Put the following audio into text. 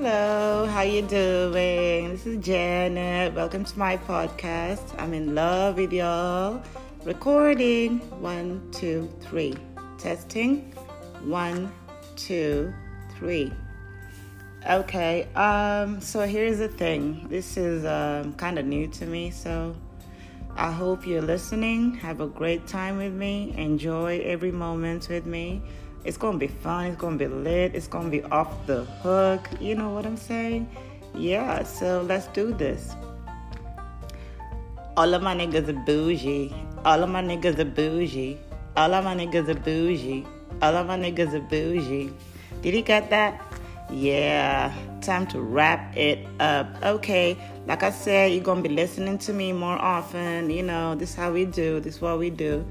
Hello, how you doing? This is Janet. Welcome to my podcast. I'm in love with y'all. Recording. One, two, three. Testing. One, two, three. Okay. Um. So here's the thing. This is um kind of new to me. So I hope you're listening. Have a great time with me. Enjoy every moment with me. It's gonna be fun. It's gonna be lit. It's gonna be off the hook. You know what I'm saying? Yeah. So let's do this. All of my niggas are bougie. All of my niggas are bougie. All of my niggas are bougie. All of my niggas are bougie. Did he get that? Yeah, time to wrap it up. Okay, like I said, you're gonna be listening to me more often. You know, this is how we do, this is what we do.